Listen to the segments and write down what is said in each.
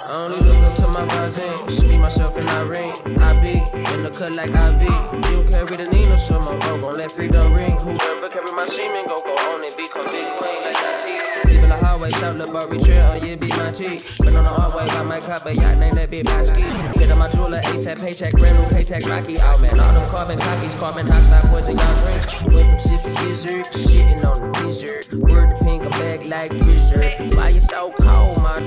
I only look up to my rising. Eh? See myself in that ring. I be in the cut like I be. You carry the needle, so my bro gon' let freedom ring. Whoever carry my semen, go go on and become big queen like that T. Leaving the highway, shout the bar, retreat oh, on you, be my T. Been on the hallway, got my cup, but yacht name that bitch my. Hit on my jeweler, ASAP, paycheck, brand new paycheck, Rocky. Out, man, all them carbon copies, carbon dioxide, poison, y'all drink. Went from sipping scissor shitting on the wizard. Word the pink, a bag like wizard. Why I'm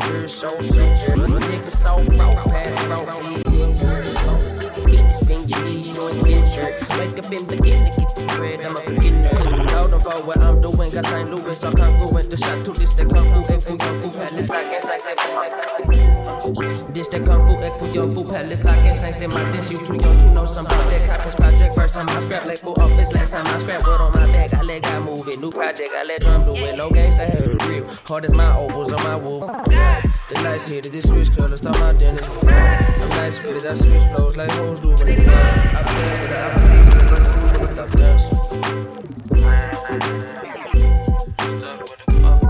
them for what I'm doing, got St. Louis, so congruent. The shot to this, the kung fu, and fu, kung fu, palace, like inside, This, the kung fu, and fu, yo, fu, palace, like then my dish, you too young to know some about that coppers project. First time I scrap, like office, last time I scrap, word on my back, I let God move it. New project, I let drum do it. No gangsta, have real. Hard as my ovals on my wool. The lights hit it. This switch cause stop my dinner. I'm nice with it, I switch flows like hoes do when they. I'm I'm.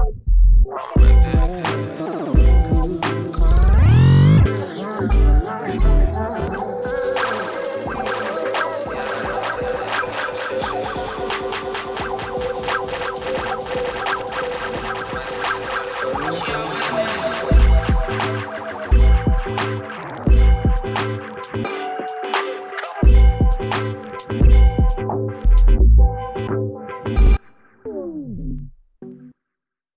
Thank you.